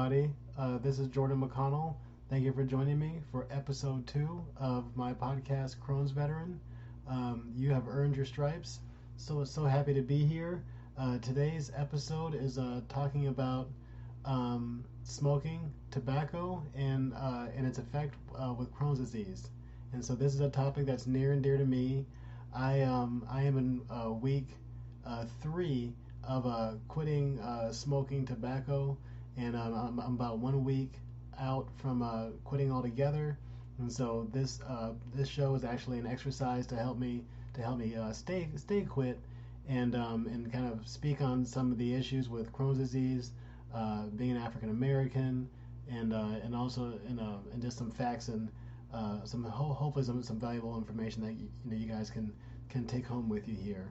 everybody. Uh, this is Jordan McConnell. Thank you for joining me for episode two of my podcast, Crohn's Veteran. Um, you have earned your stripes. So so happy to be here. Uh, today's episode is uh, talking about um, smoking, tobacco, and uh, and its effect uh, with Crohn's disease. And so this is a topic that's near and dear to me. I um, I am in uh, week three of quitting smoking tobacco, and um, I'm, I'm, about one week out from uh, quitting altogether. And so this uh, this show is actually an exercise to help me to help me uh, stay stay quit, and um, and kind of speak on some of the issues with Crohn's disease, uh, being African American, and and also in and just some facts and some ho- hopefully some, some valuable information that you, you know you guys can can take home with you here.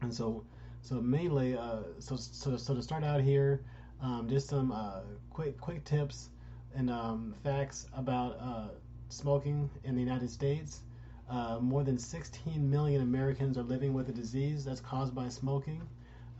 And so so mainly, uh, so, so so to start out here, um, just some uh, quick quick tips and um, facts about uh, smoking in the United States. Uh, more than 16 million Americans are living with a disease that's caused by smoking.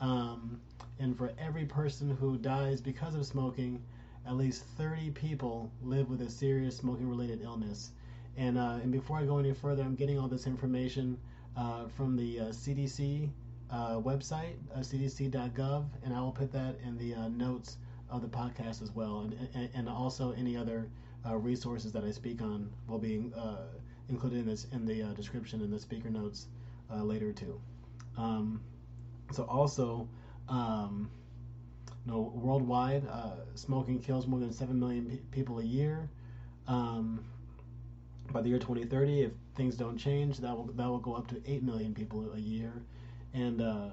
Um, and for every person who dies because of smoking, at least 30 people live with a serious smoking related illness. And, uh, and before I go any further, I'm getting all this information uh, from the CDC uh, website, uh, cdc.gov, and I will put that in the uh, notes of the podcast as well, and, and, and also any other uh, resources that I speak on will be uh, included in this in the uh, description and the speaker notes later too. Um, so also, um, you know, worldwide, smoking kills more than seven million pe- people a year. Um, by the year 2030, if things don't change, that will that will go up to eight million people a year and uh,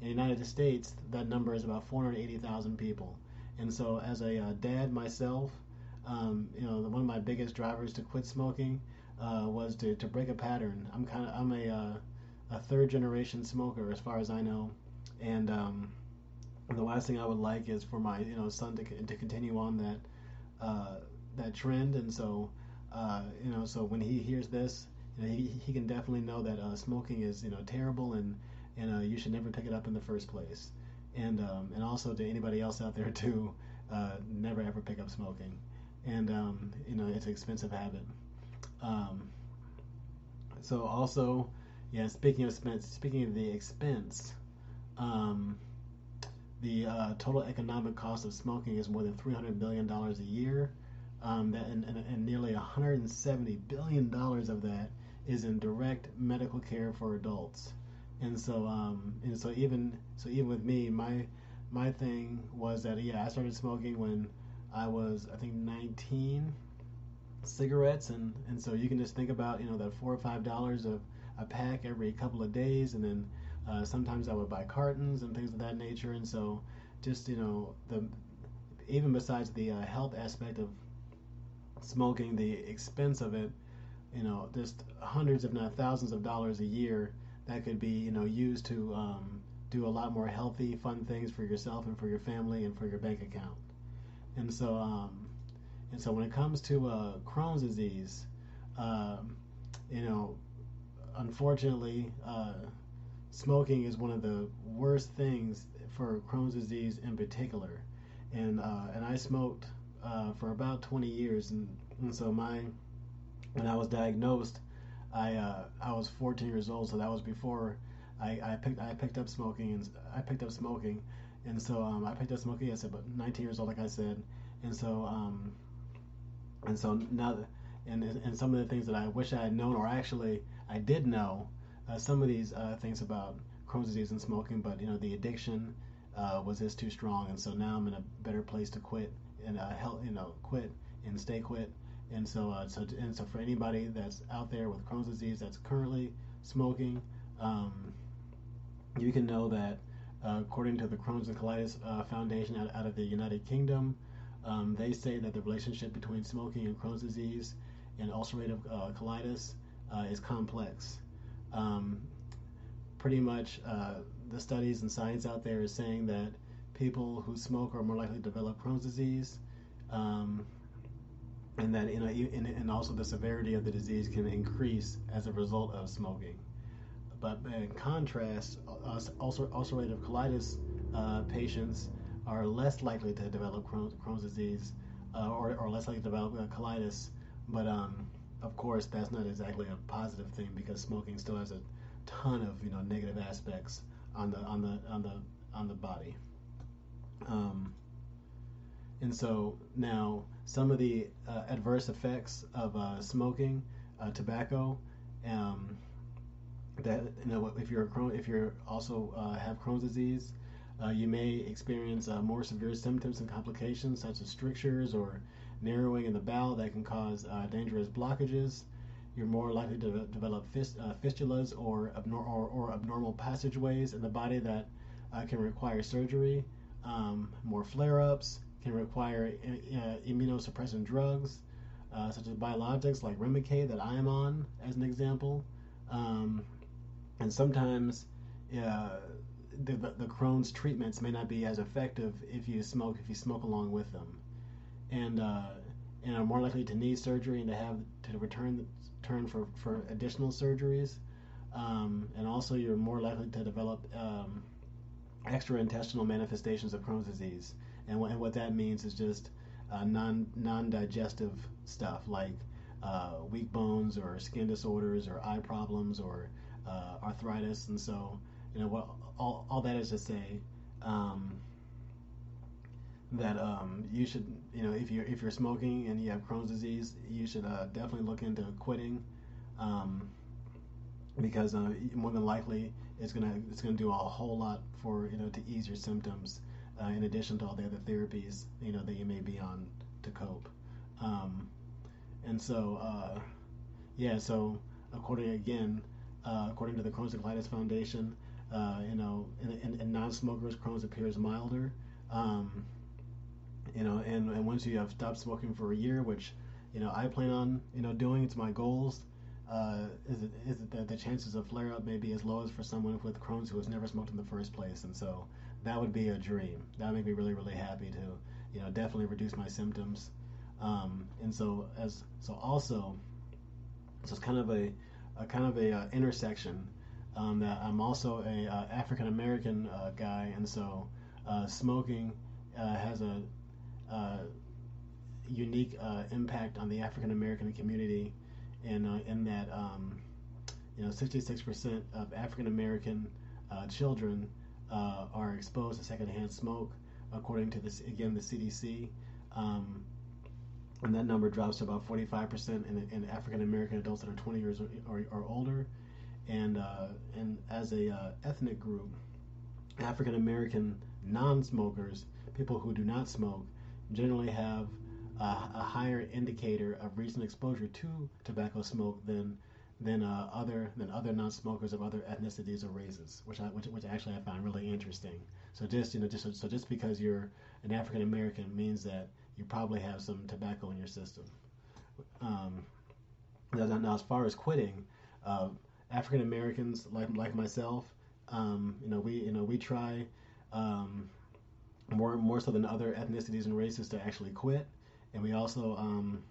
in the United States, that number is about 480,000 people. And so, as a uh, dad myself, um, you know, one of my biggest drivers to quit smoking uh, was to, to break a pattern. I'm kind of I'm a uh, a third generation smoker as far as I know, and um, the last thing I would like is for my you know son to, to continue on that uh, that trend. And so, uh, you know, so when he hears this, you know, he, he can definitely know that smoking is you know terrible and and uh, you should never pick it up in the first place. And um, and also to anybody else out there too, uh, never ever pick up smoking. And um, you know it's an expensive habit. Um, so also, yeah. Speaking of expense, speaking of the expense, um, the uh, total economic cost of smoking is more than 300 billion dollars a year. Um, that and, and, and nearly 170 billion dollars of that is in direct medical care for adults and so um and so even so even with me my my thing was that yeah i started smoking when i was i think 19 cigarettes. And and so you can just think about you know that four or five dollars of a pack every couple of days. And then uh, sometimes i would buy cartons and things of that nature. And so just you know the even besides the uh, health aspect of smoking the expense of it you know just hundreds if not thousands of dollars a year that could be you know used to um, do a lot more healthy, fun things for yourself and for your family and for your bank account. And so, um, and so when it comes to uh, Crohn's disease, um, you know, unfortunately, uh, smoking is one of the worst things for Crohn's disease in particular. And uh, and I smoked uh, for about 20 years, and, and so my when I was diagnosed, I uh, I was 14 years old, so that was before I, I picked I picked up smoking and I picked up smoking, and so um, I picked up smoking. I said, but 19 years old, like I said, and so um, and so now and and some of the things that I wish I had known, or actually I did know, uh, some of these uh, things about Crohn's disease and smoking, but you know the addiction uh, was just too strong, and so now I'm in a better place to quit and uh, help you know quit and stay quit and so, uh, so and so for anybody that's out there with Crohn's disease that's currently smoking, um, you can know that uh, according to the Crohn's and Colitis uh, Foundation out, out, of the United Kingdom, um, they say that the relationship between smoking and Crohn's disease and ulcerative uh, colitis uh, is complex. Um, pretty much, uh, the studies and science out there is saying that people who smoke are more likely to develop Crohn's disease. Um, and that you know, and, and also the severity of the disease can increase as a result of smoking. But in contrast, ulcerative colitis uh, patients are less likely to develop Crohn's, Crohn's disease uh, or, or less likely to develop uh, colitis. But um, of course, that's not exactly a positive thing because smoking still has a ton of you know negative aspects on the on the on the on the body. Um, and so now some of the uh, adverse effects of uh, smoking uh, tobacco. Um, that you know, if you're if you're also uh, have Crohn's disease, uh, you may experience uh, more severe symptoms and complications such as strictures or narrowing in the bowel that can cause dangerous blockages. You're more likely to develop fist, fistulas or, abnor- or, or, abnormal passageways in the body that can require surgery. Um, more flare-ups can require immunosuppressant drugs uh, such as biologics like Remicade that I am on, as an example. Um, and sometimes uh, the, the Crohn's treatments may not be as effective if you smoke if you smoke along with them, and uh, and are more likely to need surgery and to have to return turn for, for additional surgeries, um, and also you're more likely to develop um, extraintestinal manifestations of Crohn's disease, and, and what that means is just uh, non non digestive stuff like uh, weak bones or skin disorders or eye problems or uh, arthritis. And so, you know, what all, all that is to say um, that um, you should, you know, if you're if you're smoking and you have Crohn's disease, you should uh, definitely look into quitting. Um, because uh, more than likely it's gonna it's gonna do a whole lot for you know to ease your symptoms uh, in addition to all the other therapies you know that you may be on to cope. Um, and so, uh, yeah, so according again, uh, according to the Crohn's and Colitis Foundation, uh, you know, in, in, in, non-smokers, Crohn's appears milder. Um, you know, and, and once you have stopped smoking for a year, which you know I plan on you know doing, it's my goals. Uh, is it is it that the chances of flare up may be as low as for someone with Crohn's who has never smoked in the first place, and so that would be a dream. That would make me really really happy to you know definitely reduce my symptoms. Um, and so as so also, so it's kind of a, a kind of a uh, intersection um, that I'm also a uh, African American uh, guy, and so uh, smoking uh, has a uh, unique impact on the African American community, and in that um, you know 66% of African American children are exposed to secondhand smoke, according to this again the CDC. Um, and that number drops to about 45% in, in African American adults that are 20 years or, or, or older. And, uh, and as a uh, ethnic group, African American non smokers, people who do not smoke, generally have a, a, higher indicator of recent exposure to tobacco smoke than than uh, other than other non-smokers of other ethnicities or races, which I which, which actually I find really interesting. So just you know just so just because you're an African American means that you probably have some tobacco in your system. Um, now, now, as far as quitting, uh, African Americans like like myself, um, you know, we you know we try um, more more so than other ethnicities and races to actually quit, and we also um,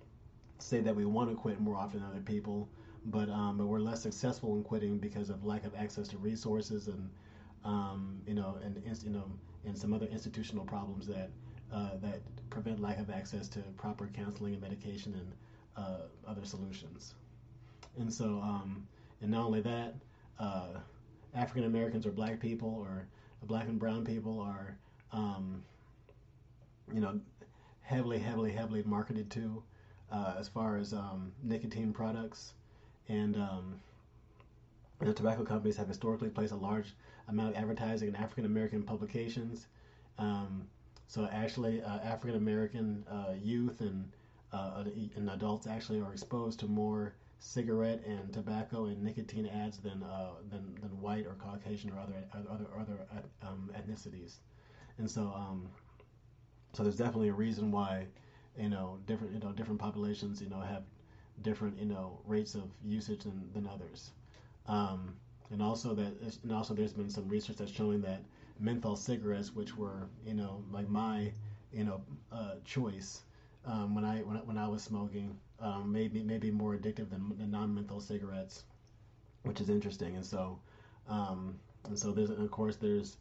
say that we want to quit more often than other people, but um, but we're less successful in quitting because of lack of access to resources and um, you know and you know and some other institutional problems that uh, that prevent lack of access to proper counseling and medication and uh, other solutions. And so, um, and not only that, uh, African Americans or black people or black and brown people are, um, you know, heavily, heavily, heavily marketed to uh, as far as um, nicotine products. And um, know, tobacco companies have historically placed a large amount of advertising in African American publications. Um, so actually, uh, African American uh, youth and uh, and adults actually are exposed to more cigarette and tobacco and nicotine ads than uh, than than white or Caucasian or other other other um, ethnicities, and so um, so there's definitely a reason why you know different you know different populations you know have different you know rates of usage than, than others, um, and also that and also there's been some research that's showing that menthol cigarettes, which were you know like my you know uh, choice um, when I when, when I was smoking, um, maybe maybe more addictive than, than non-menthol cigarettes, which is interesting. And so um, and so there's and of course there's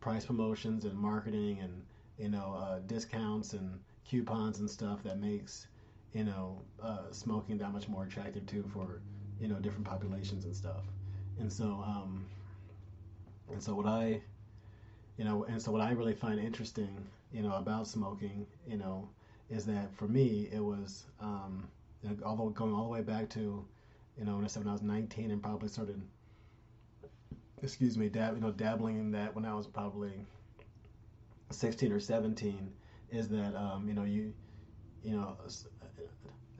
price promotions and marketing and you know, uh, discounts and coupons and stuff that makes, you know, uh, smoking that much more attractive too for, you know, different populations and stuff. And so, um, and so what I, you know, and so what I really find interesting, you know, about smoking, you know, is that for me it was, um, you know, although going all the way back to, you know, when I when I was 19 and probably started, excuse me, dab, you know, dabbling in that when I was probably 16 or 17, is that um, you know you, you know,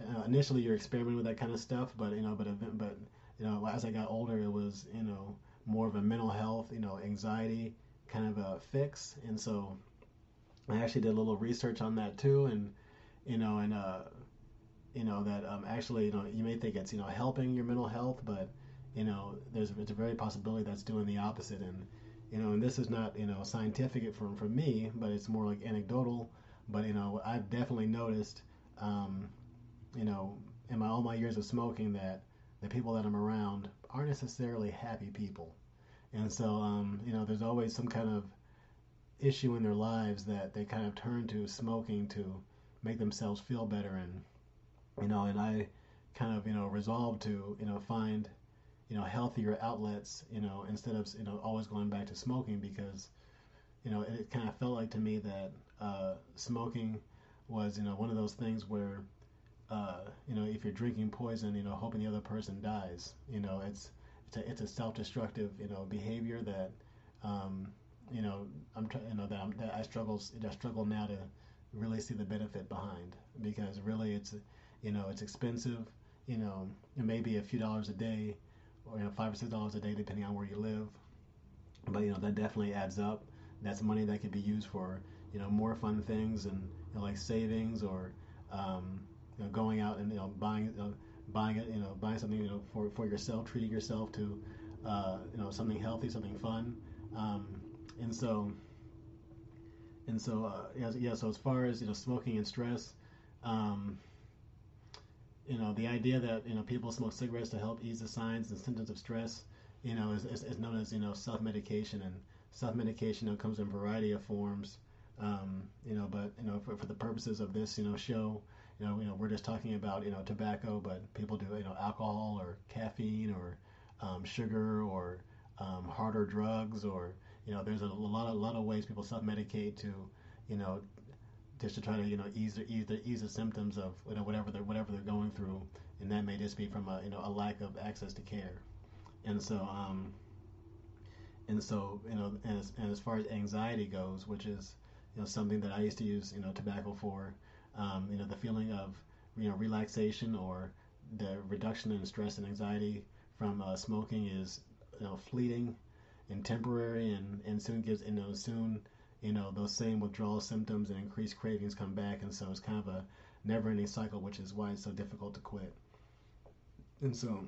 uh, initially you're experimenting with that kind of stuff, but you know, but but you know, as I got older, it was you know more of a mental health, you know, anxiety kind of a fix, and so I actually did a little research on that too, and you know, and uh, you know that um, actually, you know, you may think it's you know helping your mental health, but you know, there's it's a very possibility that's doing the opposite, and you know, and this is not you know scientific for for me, but it's more like anecdotal. But you know, I've definitely noticed, um, you know, in my all my years of smoking that the people that I'm around aren't necessarily happy people, and so um, you know, there's always some kind of issue in their lives that they kind of turn to smoking to make themselves feel better and you know and I kind of you know resolved to you know find you know healthier outlets you know instead of you know always going back to smoking because you know it, it kind of felt like to me that uh, smoking was you know one of those things where uh, you know if you're drinking poison you know hoping the other person dies you know it's it's a, it's a self-destructive you know behavior that um, you know, I'm trying, you know, that, I'm, that I struggle, I struggle now to really see the benefit behind because really it's, you know, it's expensive. You know, it may be a few dollars a day, or you know, five or six dollars a day depending on where you live. But you know, that definitely adds up. That's money that could be used for, you know, more fun things and you know, like savings or, um, you know, going out and you know, buying, know, buying it, you know, buying something, you know, for for yourself, treating yourself to, uh, you know, something healthy, something fun. Um, and so and so uh, yeah, yeah so as far as you know smoking and stress um, you know the idea that you know people smoke cigarettes to help ease the signs and symptoms of stress you know is, is, is known as you know self-medication and self-medication you know, comes in a variety of forms um, you know but you know for, for the purposes of this you know show you know you know we're just talking about you know tobacco but people do you know alcohol or caffeine or um, sugar or um, harder drugs or you know, there's a lot of lot of ways people self-medicate to, you know, just to try to you know ease the, ease the, ease the symptoms of you know whatever they're whatever they're going through, and that may just be from a you know a lack of access to care, and so um, and so you know and as, and as far as anxiety goes, which is you know something that I used to use you know tobacco for, um, you know the feeling of you know relaxation or the reduction in stress and anxiety from uh, smoking is you know fleeting and temporary. And, and soon gives you know soon you know those same withdrawal symptoms and increased cravings come back. And so it's kind of a never ending cycle which is why it's so difficult to quit. And so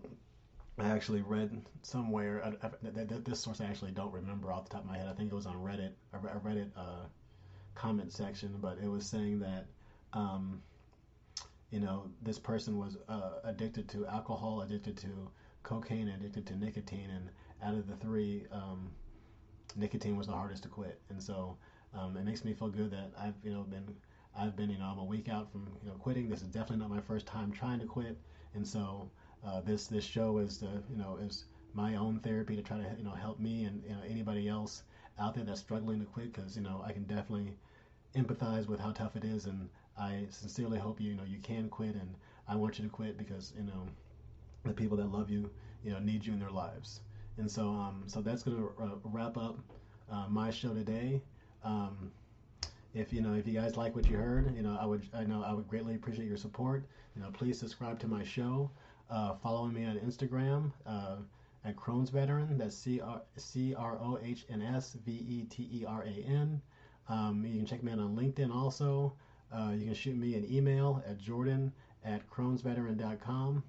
I actually read somewhere I, I, this source I actually don't remember off the top of my head. I think it was on Reddit a Reddit uh, comment section but it was saying that um, you know this person was uh, addicted to alcohol addicted to cocaine addicted to nicotine and out of the three, um, nicotine was the hardest to quit, and so um, it makes me feel good that I've you know been I've been you know I'm a week out from you know quitting. This is definitely not my first time trying to quit, and so uh, this this show is the you know is my own therapy to try to you know help me and you know anybody else out there that's struggling to quit because you know I can definitely empathize with how tough it is, and I sincerely hope you you know you can quit, and I want you to quit because you know the people that love you you know need you in their lives. And so, um, so that's going to uh, wrap up uh, my show today. Um, if you know, if you guys like what you heard, you know, I would, I know, I would greatly appreciate your support. You know, please subscribe to my show. Uh, follow me on Instagram uh, at Crohn's Veteran. That's C R C R O H N S V E T E R A N. Um, you can check me out on LinkedIn also. Uh, you can shoot me an email at jordan at crohnsveteran.com.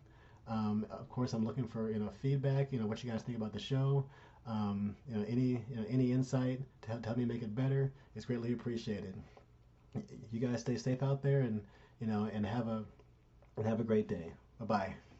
Um, of course, I'm looking for you know feedback. You know what you guys think about the show. Um, you know any you know, any insight to help, to help me make it better is greatly appreciated. You guys stay safe out there and you know and have a and have a great day. Bye bye.